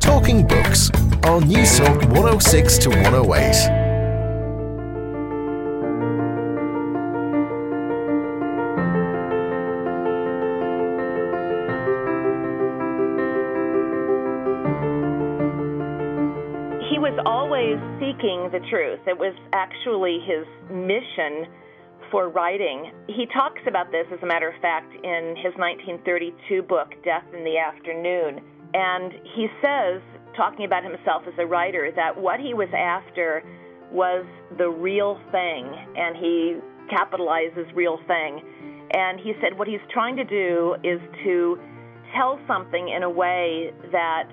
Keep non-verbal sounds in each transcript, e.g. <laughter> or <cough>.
Talking Books on News Talk 106 to 108. seeking the truth. It was actually his mission for writing. He talks about this, as a matter of fact, in his 1932 book, Death in the Afternoon. And he says, talking about himself as a writer, that what he was after was the real thing, and he capitalizes real thing. And he said what he's trying to do is to tell something in a way that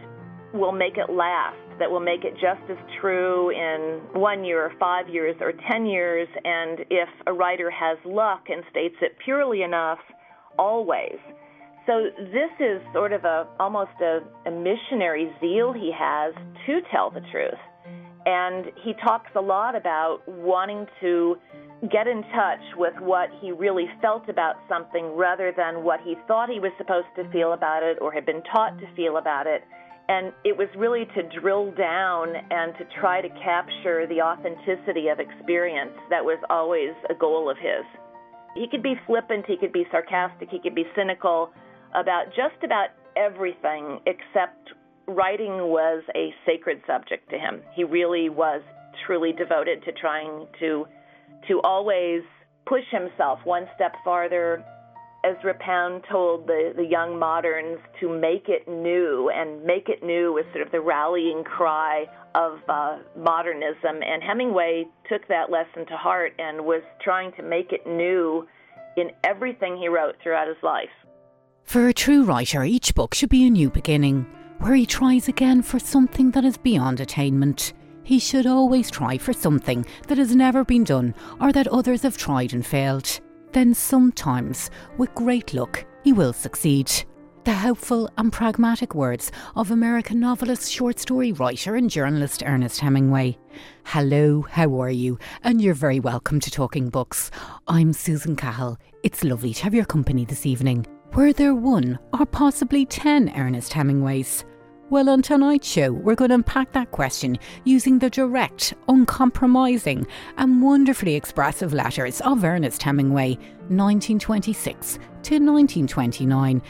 will make it last that will make it just as true in one year or five years or ten years, and if a writer has luck and states it purely enough, always. So this is sort of a almost a, a missionary zeal he has to tell the truth. And he talks a lot about wanting to get in touch with what he really felt about something rather than what he thought he was supposed to feel about it or had been taught to feel about it and it was really to drill down and to try to capture the authenticity of experience that was always a goal of his. He could be flippant, he could be sarcastic, he could be cynical about just about everything except writing was a sacred subject to him. He really was truly devoted to trying to to always push himself one step farther Ezra Pound told the, the young moderns to make it new, and make it new was sort of the rallying cry of uh, modernism. And Hemingway took that lesson to heart and was trying to make it new in everything he wrote throughout his life. For a true writer, each book should be a new beginning, where he tries again for something that is beyond attainment. He should always try for something that has never been done or that others have tried and failed then sometimes, with great luck, he will succeed. The helpful and pragmatic words of American novelist, short story writer, and journalist Ernest Hemingway. Hello, how are you? And you're very welcome to Talking Books. I'm Susan Cahill. It's lovely to have your company this evening. Were there one or possibly ten Ernest Hemingways? Well, on tonight's show, we're going to unpack that question using the direct, uncompromising, and wonderfully expressive letters of Ernest Hemingway, 1926 to 1929,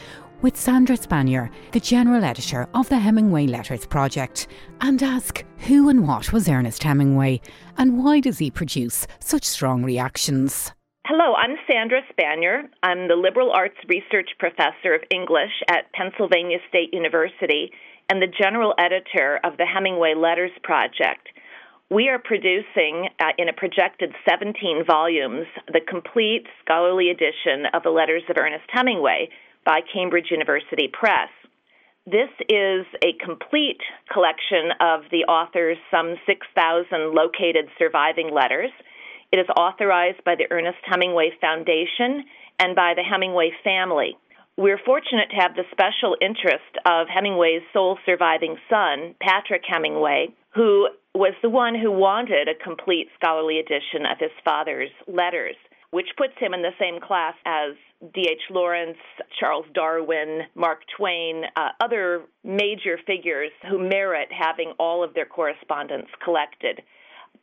with Sandra Spanier, the general editor of the Hemingway Letters Project, and ask who and what was Ernest Hemingway, and why does he produce such strong reactions? Hello, I'm Sandra Spanier. I'm the liberal arts research professor of English at Pennsylvania State University and the general editor of the Hemingway Letters Project. We are producing, uh, in a projected 17 volumes, the complete scholarly edition of the Letters of Ernest Hemingway by Cambridge University Press. This is a complete collection of the author's some 6,000 located surviving letters. It is authorized by the Ernest Hemingway Foundation and by the Hemingway family. We're fortunate to have the special interest of Hemingway's sole surviving son, Patrick Hemingway, who was the one who wanted a complete scholarly edition of his father's letters, which puts him in the same class as D.H. Lawrence, Charles Darwin, Mark Twain, uh, other major figures who merit having all of their correspondence collected.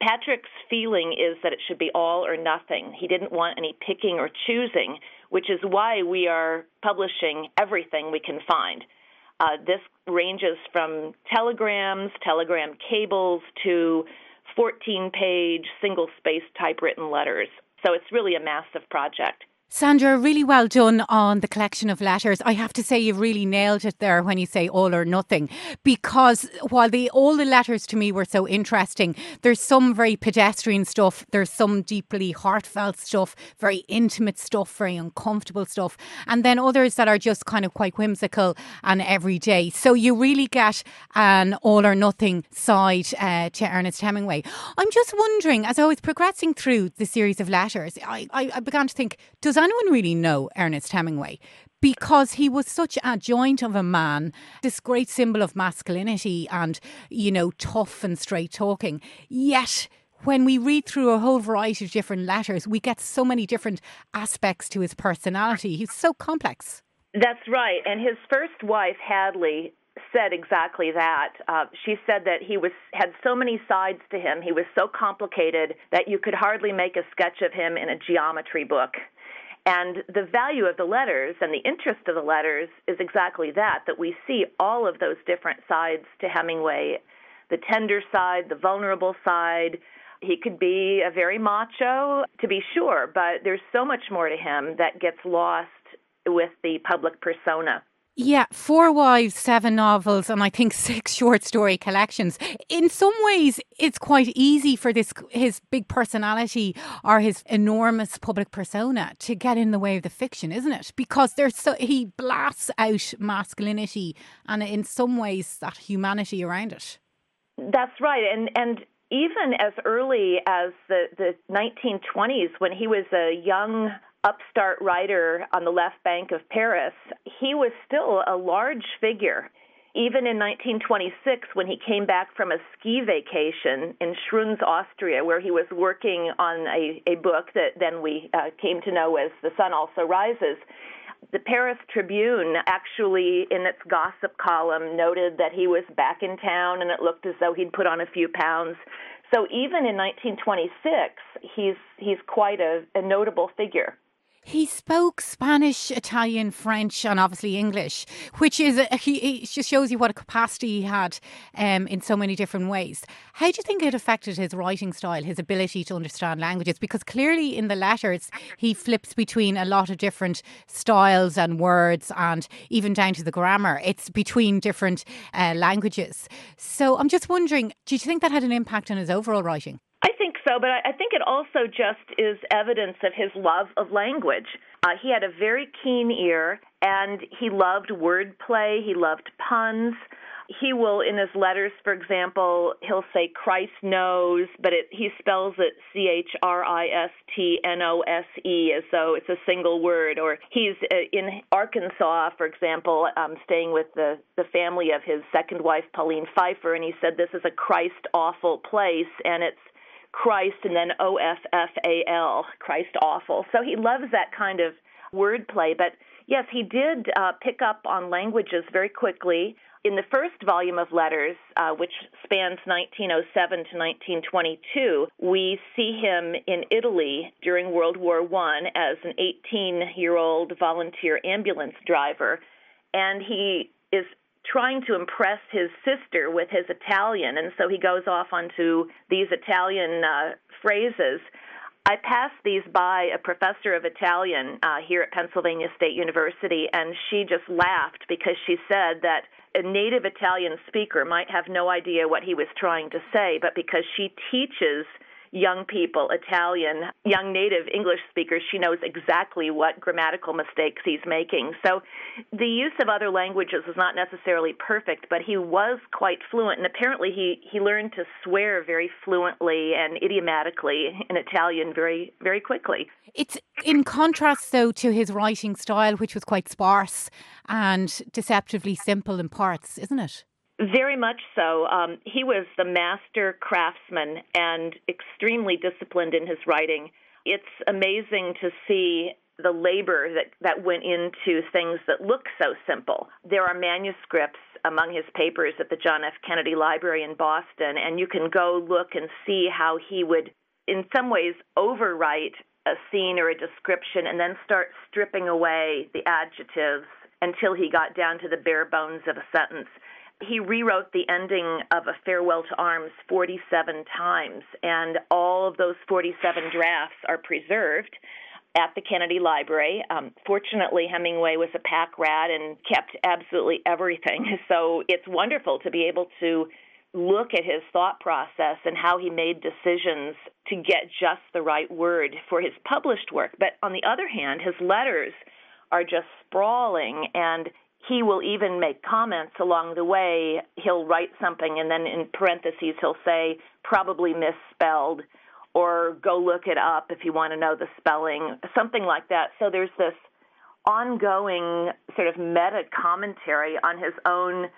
Patrick's feeling is that it should be all or nothing. He didn't want any picking or choosing, which is why we are publishing everything we can find. Uh, this ranges from telegrams, telegram cables, to 14 page, single space typewritten letters. So it's really a massive project. Sandra, really well done on the collection of letters. I have to say you've really nailed it there when you say all or nothing, because while the all the letters to me were so interesting, there's some very pedestrian stuff, there's some deeply heartfelt stuff, very intimate stuff, very uncomfortable stuff, and then others that are just kind of quite whimsical and everyday. So you really get an all or nothing side uh, to Ernest Hemingway. I'm just wondering, as I was progressing through the series of letters, I, I, I began to think, does anyone really know Ernest Hemingway? Because he was such a joint of a man, this great symbol of masculinity and, you know, tough and straight talking. Yet, when we read through a whole variety of different letters, we get so many different aspects to his personality. He's so complex. That's right. And his first wife, Hadley, said exactly that. Uh, she said that he was had so many sides to him. He was so complicated that you could hardly make a sketch of him in a geometry book. And the value of the letters and the interest of the letters is exactly that, that we see all of those different sides to Hemingway the tender side, the vulnerable side. He could be a very macho, to be sure, but there's so much more to him that gets lost with the public persona. Yeah, four wives, seven novels, and I think <laughs> six short story collections. In some ways, it's quite easy for this his big personality or his enormous public persona to get in the way of the fiction, isn't it? Because there's so he blasts out masculinity and in some ways that humanity around it. That's right, and and even as early as the the 1920s, when he was a young upstart writer on the left bank of Paris, he was still a large figure. Even in 1926, when he came back from a ski vacation in Schruns, Austria, where he was working on a, a book that then we uh, came to know as The Sun Also Rises, the Paris Tribune actually, in its gossip column, noted that he was back in town and it looked as though he'd put on a few pounds. So even in 1926, he's he's quite a, a notable figure. He spoke Spanish, Italian, French, and obviously English, which is a, he, he just shows you what a capacity he had um, in so many different ways. How do you think it affected his writing style, his ability to understand languages? Because clearly in the letters he flips between a lot of different styles and words, and even down to the grammar. It's between different uh, languages. So I'm just wondering, do you think that had an impact on his overall writing? I think so, but I think it also just is evidence of his love of language. Uh, he had a very keen ear, and he loved wordplay. He loved puns. He will, in his letters, for example, he'll say Christ knows, but it, he spells it C H R I S T N O S E as though it's a single word. Or he's uh, in Arkansas, for example, um, staying with the, the family of his second wife, Pauline Pfeiffer, and he said this is a Christ awful place, and it's Christ and then O F F A L, Christ awful. So he loves that kind of wordplay. But yes, he did uh, pick up on languages very quickly. In the first volume of letters, uh, which spans 1907 to 1922, we see him in Italy during World War I as an 18 year old volunteer ambulance driver. And he is trying to impress his sister with his Italian, and so he goes off onto these Italian uh, phrases. I passed these by a professor of Italian uh, here at Pennsylvania State University, and she just laughed because she said that a native Italian speaker might have no idea what he was trying to say, but because she teaches young people, Italian, young native English speakers, she knows exactly what grammatical mistakes he's making. So the use of other languages is not necessarily perfect, but he was quite fluent, and apparently he, he learned to swear very fluently and idiomatically in Italian very, very quickly. It's in contrast, though, to his writing style, which was quite sparse and deceptively simple in parts, isn't it? Very much so. Um, he was the master craftsman and extremely disciplined in his writing. It's amazing to see the labor that, that went into things that look so simple. There are manuscripts among his papers at the John F. Kennedy Library in Boston, and you can go look and see how he would, in some ways, overwrite a scene or a description and then start stripping away the adjectives until he got down to the bare bones of a sentence he rewrote the ending of A Farewell to Arms 47 times, and all of those 47 drafts are preserved at the Kennedy Library. Um, fortunately, Hemingway was a pack rat and kept absolutely everything. <laughs> So it's wonderful to be able to look at his thought process and how he made decisions to get just the right word for his published work. But on the other hand, his letters are just sprawling and he will even make comments along the way. He'll write something and then in parentheses he'll say probably misspelled or go look it up if you want to know the spelling, something like that. So there's this ongoing sort of meta commentary on his own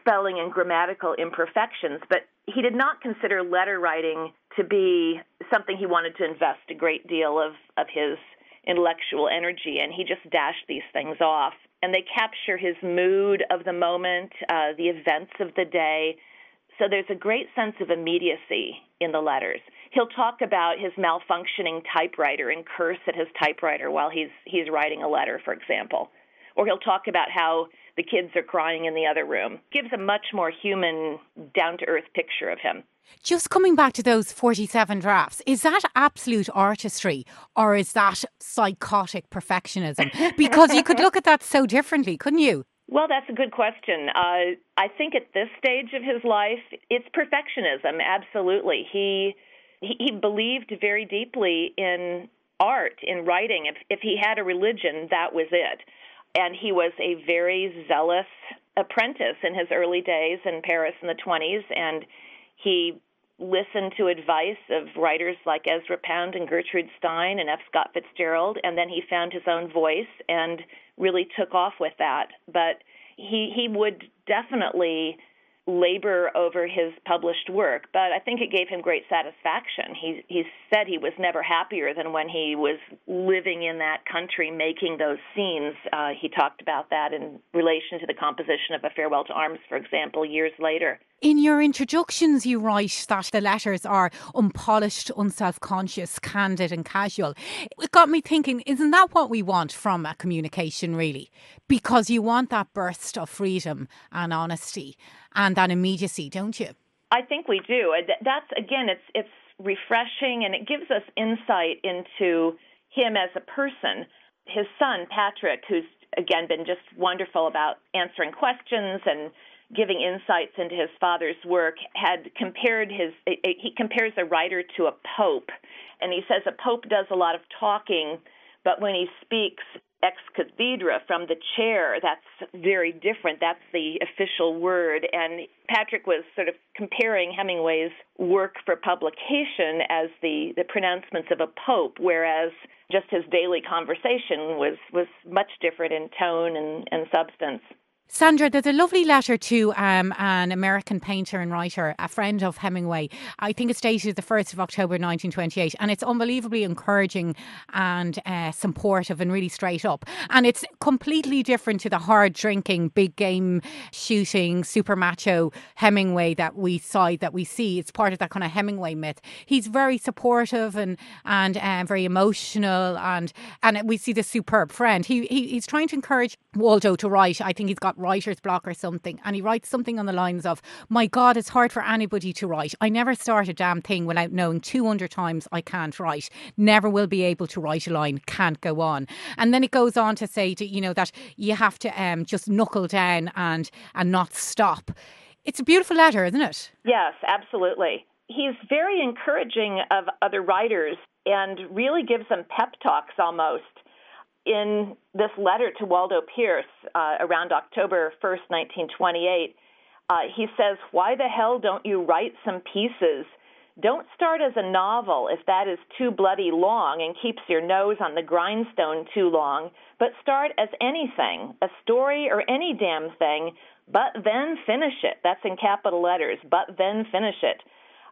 spelling and grammatical imperfections, but he did not consider letter writing to be something he wanted to invest a great deal of, of his intellectual energy, and he just dashed these things off and they capture his mood of the moment, uh, the events of the day. So there's a great sense of immediacy in the letters. He'll talk about his malfunctioning typewriter and curse at his typewriter while he's he's writing a letter, for example. Or he'll talk about how the kids are crying in the other room. Gives a much more human, down to earth picture of him. Just coming back to those 47 drafts, is that absolute artistry or is that psychotic perfectionism? Because you could look at that so differently, couldn't you? Well, that's a good question. Uh, I think at this stage of his life, it's perfectionism. Absolutely, he he believed very deeply in art, in writing. If if he had a religion, that was it. And he was a very zealous apprentice in his early days in Paris in the 20s, and he listened to advice of writers like Ezra Pound and Gertrude Stein and F. Scott Fitzgerald, and then he found his own voice and really took off with that. But he he would definitely labor over his published work, but I think it gave him great satisfaction. He he said he was never happier than when he was living in that country making those scenes. Uh, he talked about that in relation to the composition of A Farewell to Arms, for example, years later. In your introductions, you write that the letters are unpolished, unself conscious, candid, and casual. It got me thinking, isn't that what we want from a communication, really? Because you want that burst of freedom and honesty and that immediacy, don't you? I think we do. That's, again, it's, it's refreshing and it gives us insight into him as a person. His son, Patrick, who's again been just wonderful about answering questions and giving insights into his father's work, had compared his, he compares a writer to a pope. And he says a pope does a lot of talking, but when he speaks ex cathedra from the chair, that's very different. That's the official word. And Patrick was sort of comparing Hemingway's work for publication as the, the pronouncements of a pope, whereas just his daily conversation was, was much different in tone and, and substance. Sandra, there's a lovely letter to um, an American painter and writer, a friend of Hemingway. I think it's dated the 1st of October 1928, and it's unbelievably encouraging and uh, supportive and really straight up. And it's completely different to the hard drinking, big game shooting, super macho Hemingway that we saw, that we see. It's part of that kind of Hemingway myth. He's very supportive and and uh, very emotional, and and we see this superb friend. He, he he's trying to encourage Waldo to write. I think he's got writer's block or something, and he writes something on the lines of, My God, it's hard for anybody to write. I never start a damn thing without knowing 200 times I can't write. Never will be able to write a line, can't go on. And then it goes on to say, to, you know, that you have to um, just knuckle down and, and not stop. It's a beautiful letter, isn't it? Yes, absolutely. He's very encouraging of other writers and really gives them pep talks almost in this letter to Waldo Peirce uh, around October 1st, 1928, uh, he says, Why the hell don't you write some pieces? Don't start as a novel if that is too bloody long and keeps your nose on the grindstone too long, but start as anything, a story or any damn thing, but then finish it. That's in capital letters, but then finish it.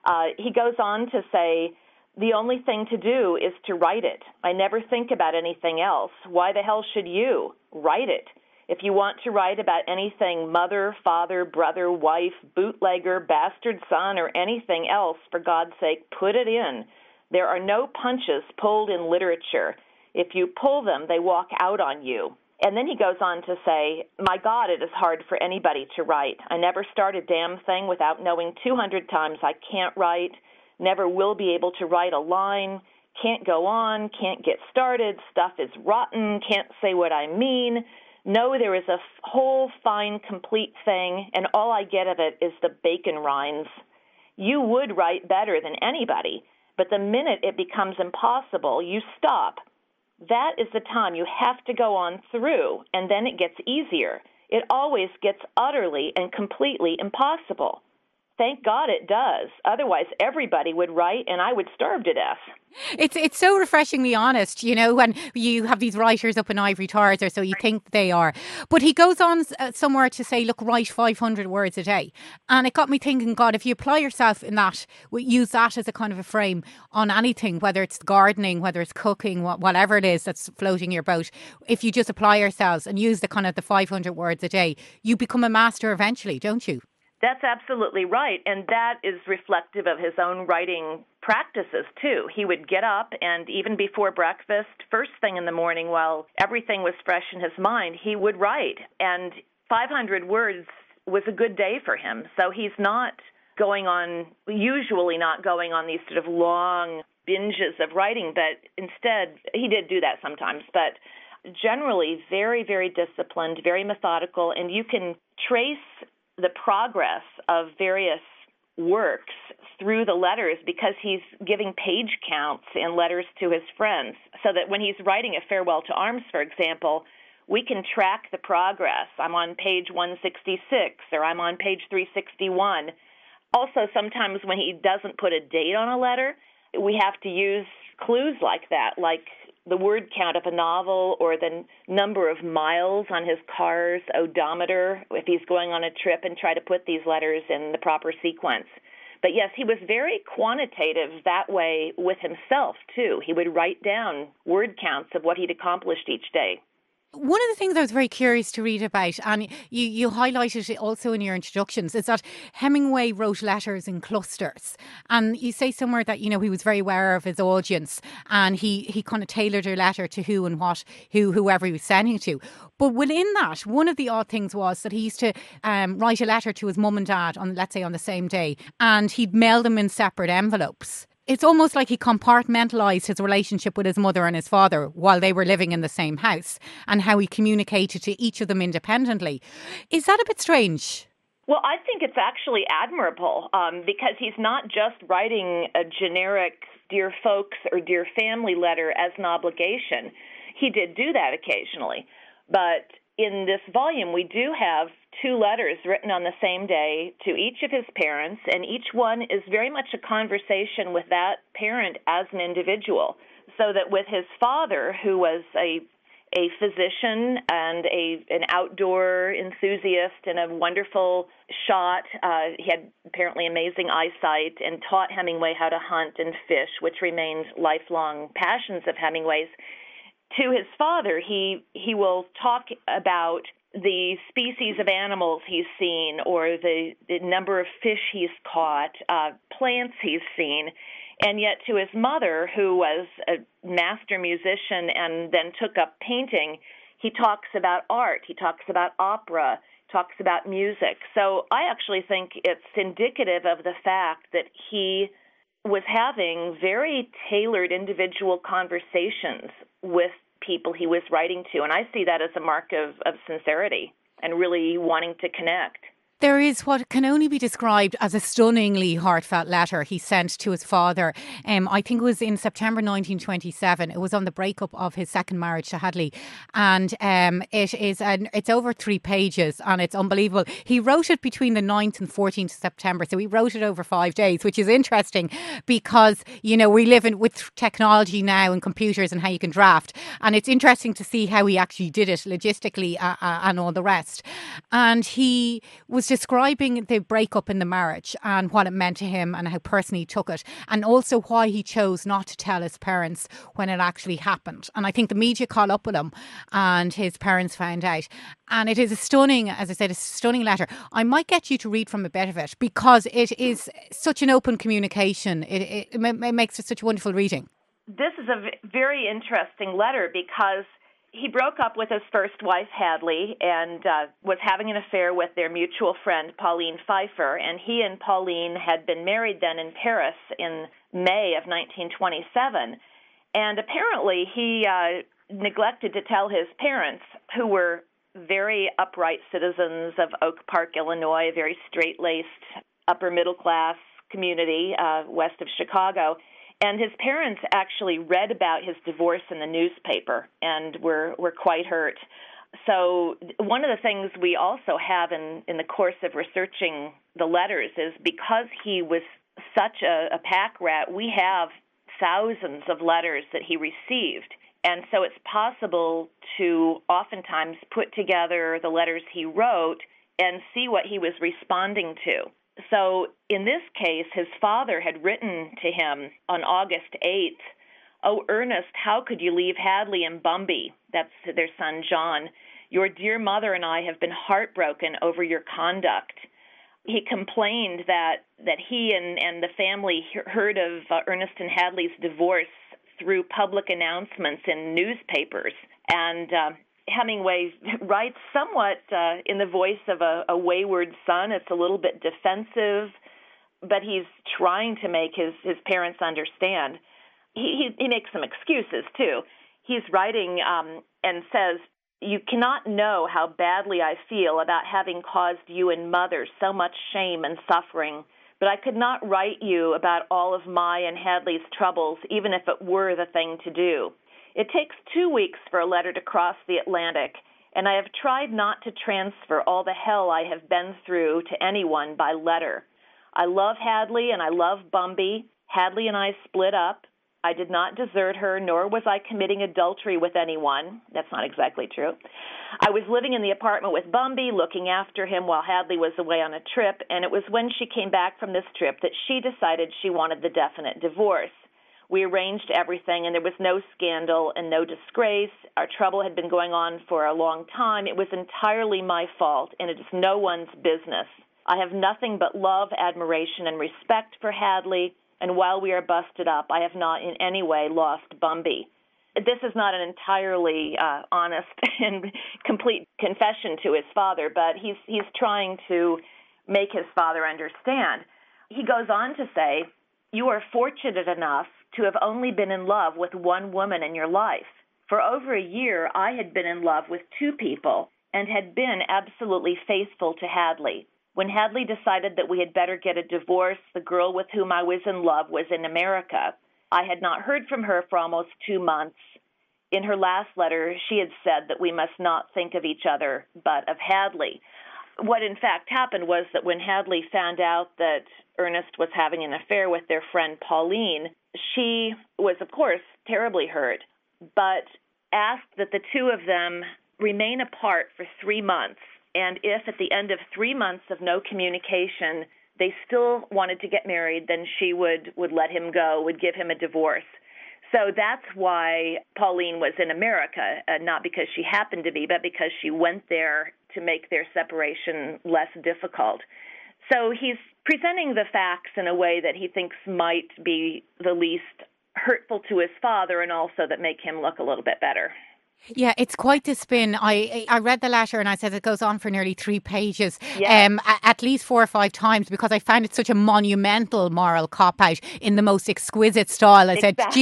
Uh, he goes on to say, the only thing to do is to write it. I never think about anything else. Why the hell should you? Write it. If you want to write about anything mother, father, brother, wife, bootlegger, bastard son, or anything else, for God's sake, put it in. There are no punches pulled in literature. If you pull them, they walk out on you. And then he goes on to say, My God, it is hard for anybody to write. I never start a damn thing without knowing 200 times I can't write never will be able to write a line, can't go on, can't get started, stuff is rotten, can't say what I mean. No, there is a whole fine, complete thing, and all I get of it is the bacon rinds. You would write better than anybody, but the minute it becomes impossible, you stop. That is the time you have to go on through, and then it gets easier. It always gets utterly and completely impossible. Thank God it does. Otherwise, everybody would write and I would starve to death. It's it's so refreshingly honest, you know, when you have these writers up in ivory towers, or so you think they are. But he goes on uh, somewhere to say, "Look, write five hundred words a day," and it got me thinking. God, if you apply yourself in that, use that as a kind of a frame on anything, whether it's gardening, whether it's cooking, whatever it is that's floating your boat. If you just apply yourselves and use the kind of the five hundred words a day, you become a master eventually, don't you? That's absolutely right. And that is reflective of his own writing practices, too. He would get up and even before breakfast, first thing in the morning, while everything was fresh in his mind, he would write. And 500 words was a good day for him. So he's not going on, usually not going on these sort of long binges of writing, but instead, he did do that sometimes. But generally very, very disciplined, very methodical, and you can trace the progress of various works through the letters because he's giving page counts in letters to his friends so that when he's writing a farewell to arms for example we can track the progress. I'm on page 166 or i'm on page 361 also sometimes when he doesn't put a date on a letter we have to use clues like that like the word count of a novel or the number of miles on his car's odometer if he's going on a trip and try to put these letters in the proper sequence. But yes, he was very quantitative that way with himself, too. He would write down word counts of what he'd accomplished each day. One of the things I was very curious to read about, and you, you highlighted it also in your introductions, is that Hemingway wrote letters in clusters. And you say somewhere that, you know, he was very aware of his audience and he, he kind of tailored a letter to who and what, who, whoever he was sending to. But within that, one of the odd things was that he used to um, write a letter to his mum and dad on, let's say, on the same day, and he'd mail them in separate envelopes it's almost like he compartmentalized his relationship with his mother and his father while they were living in the same house and how he communicated to each of them independently. Is that a bit strange? Well, I think it's actually admirable um, because he's not just writing a generic dear folks or dear family letter as an obligation. He did do that occasionally. But in this volume, we do have two letters written on the same day to each of his parents, and each one is very much a conversation with that parent as an individual. So that with his father, who was a a physician and a an outdoor enthusiast and a wonderful shot. Uh, he had apparently amazing eyesight and taught Hemingway how to hunt and fish, which remains lifelong passions of Hemingway's. To his father, he he will talk about the species of animals he's seen or the, the number of fish he's caught, uh, plants he's seen. And yet, to his mother, who was a master musician and then took up painting, he talks about art, he talks about opera, talks about music. So I actually think it's indicative of the fact that he was having very tailored individual conversations with people he was writing to. And I see that as a mark of, of sincerity and really wanting to connect. There is what can only be described as a stunningly heartfelt letter he sent to his father. Um, I think it was in September 1927. It was on the breakup of his second marriage to Hadley, and um, it is an, it's over three pages and it's unbelievable. He wrote it between the 9th and 14th of September, so he wrote it over five days, which is interesting because you know we live in with technology now and computers and how you can draft, and it's interesting to see how he actually did it logistically uh, uh, and all the rest. And he was describing the breakup in the marriage and what it meant to him and how personally he took it, and also why he chose not to tell his parents when it actually happened. And I think the media caught up with him, and his parents found out. And it is a stunning, as I said, a stunning letter. I might get you to read from a bit of it because it is such an open communication. It, it, it makes it such a wonderful reading. This is a very interesting letter because he broke up with his first wife, Hadley, and uh, was having an affair with their mutual friend, Pauline Pfeiffer. And he and Pauline had been married then in Paris in May of 1927. And apparently, he uh, neglected to tell his parents, who were very upright citizens of Oak Park, Illinois, a very straight laced, upper middle class community uh, west of Chicago and his parents actually read about his divorce in the newspaper and were were quite hurt. So, one of the things we also have in, in the course of researching the letters is because he was such a, a pack rat, we have thousands of letters that he received. And so it's possible to oftentimes put together the letters he wrote and see what he was responding to. So in this case, his father had written to him on August 8th, Oh, Ernest, how could you leave Hadley and Bumby? That's their son John. Your dear mother and I have been heartbroken over your conduct. He complained that that he and, and the family heard of uh, Ernest and Hadley's divorce through public announcements in newspapers, and uh, Hemingway writes somewhat uh, in the voice of a, a wayward son. It's a little bit defensive, but he's trying to make his his parents understand. He he, he makes some excuses too. He's writing um, and says, "You cannot know how badly I feel about having caused you and mother so much shame and suffering." But I could not write you about all of my and Hadley's troubles, even if it were the thing to do. It takes two weeks for a letter to cross the Atlantic, and I have tried not to transfer all the hell I have been through to anyone by letter. I love Hadley and I love Bumby. Hadley and I split up. I did not desert her, nor was I committing adultery with anyone. That's not exactly true. I was living in the apartment with Bumby, looking after him while Hadley was away on a trip, and it was when she came back from this trip that she decided she wanted the definite divorce. We arranged everything, and there was no scandal and no disgrace. Our trouble had been going on for a long time. It was entirely my fault, and it is no one's business. I have nothing but love, admiration, and respect for Hadley, and while we are busted up, I have not in any way lost Bumby. This is not an entirely uh, honest <laughs> and complete confession to his father, but he's he's trying to make his father understand. He goes on to say, "You are fortunate enough to have only been in love with one woman in your life. For over a year, I had been in love with two people and had been absolutely faithful to Hadley. When Hadley decided that we had better get a divorce, the girl with whom I was in love was in America. I had not heard from her for almost two months. In her last letter, she had said that we must not think of each other, but of Hadley. What in fact happened was that when Hadley found out that Ernest was having an affair with their friend Pauline, she was, of course, terribly hurt, but asked that the two of them remain apart for three months. And if at the end of three months of no communication, they still wanted to get married, then she would, would let him go, would give him a divorce. So that's why Pauline was in America, uh, not because she happened to be, but because she went there to make their separation less difficult. So he's presenting the facts in a way that he thinks might be the least hurtful to his father and also that make him look a little bit better. Yeah, it's quite the spin. I I read the letter and I said it goes on for nearly three pages, yeah. um, at least four or five times because I found it such a monumental moral cop out in the most exquisite style. I exactly. said,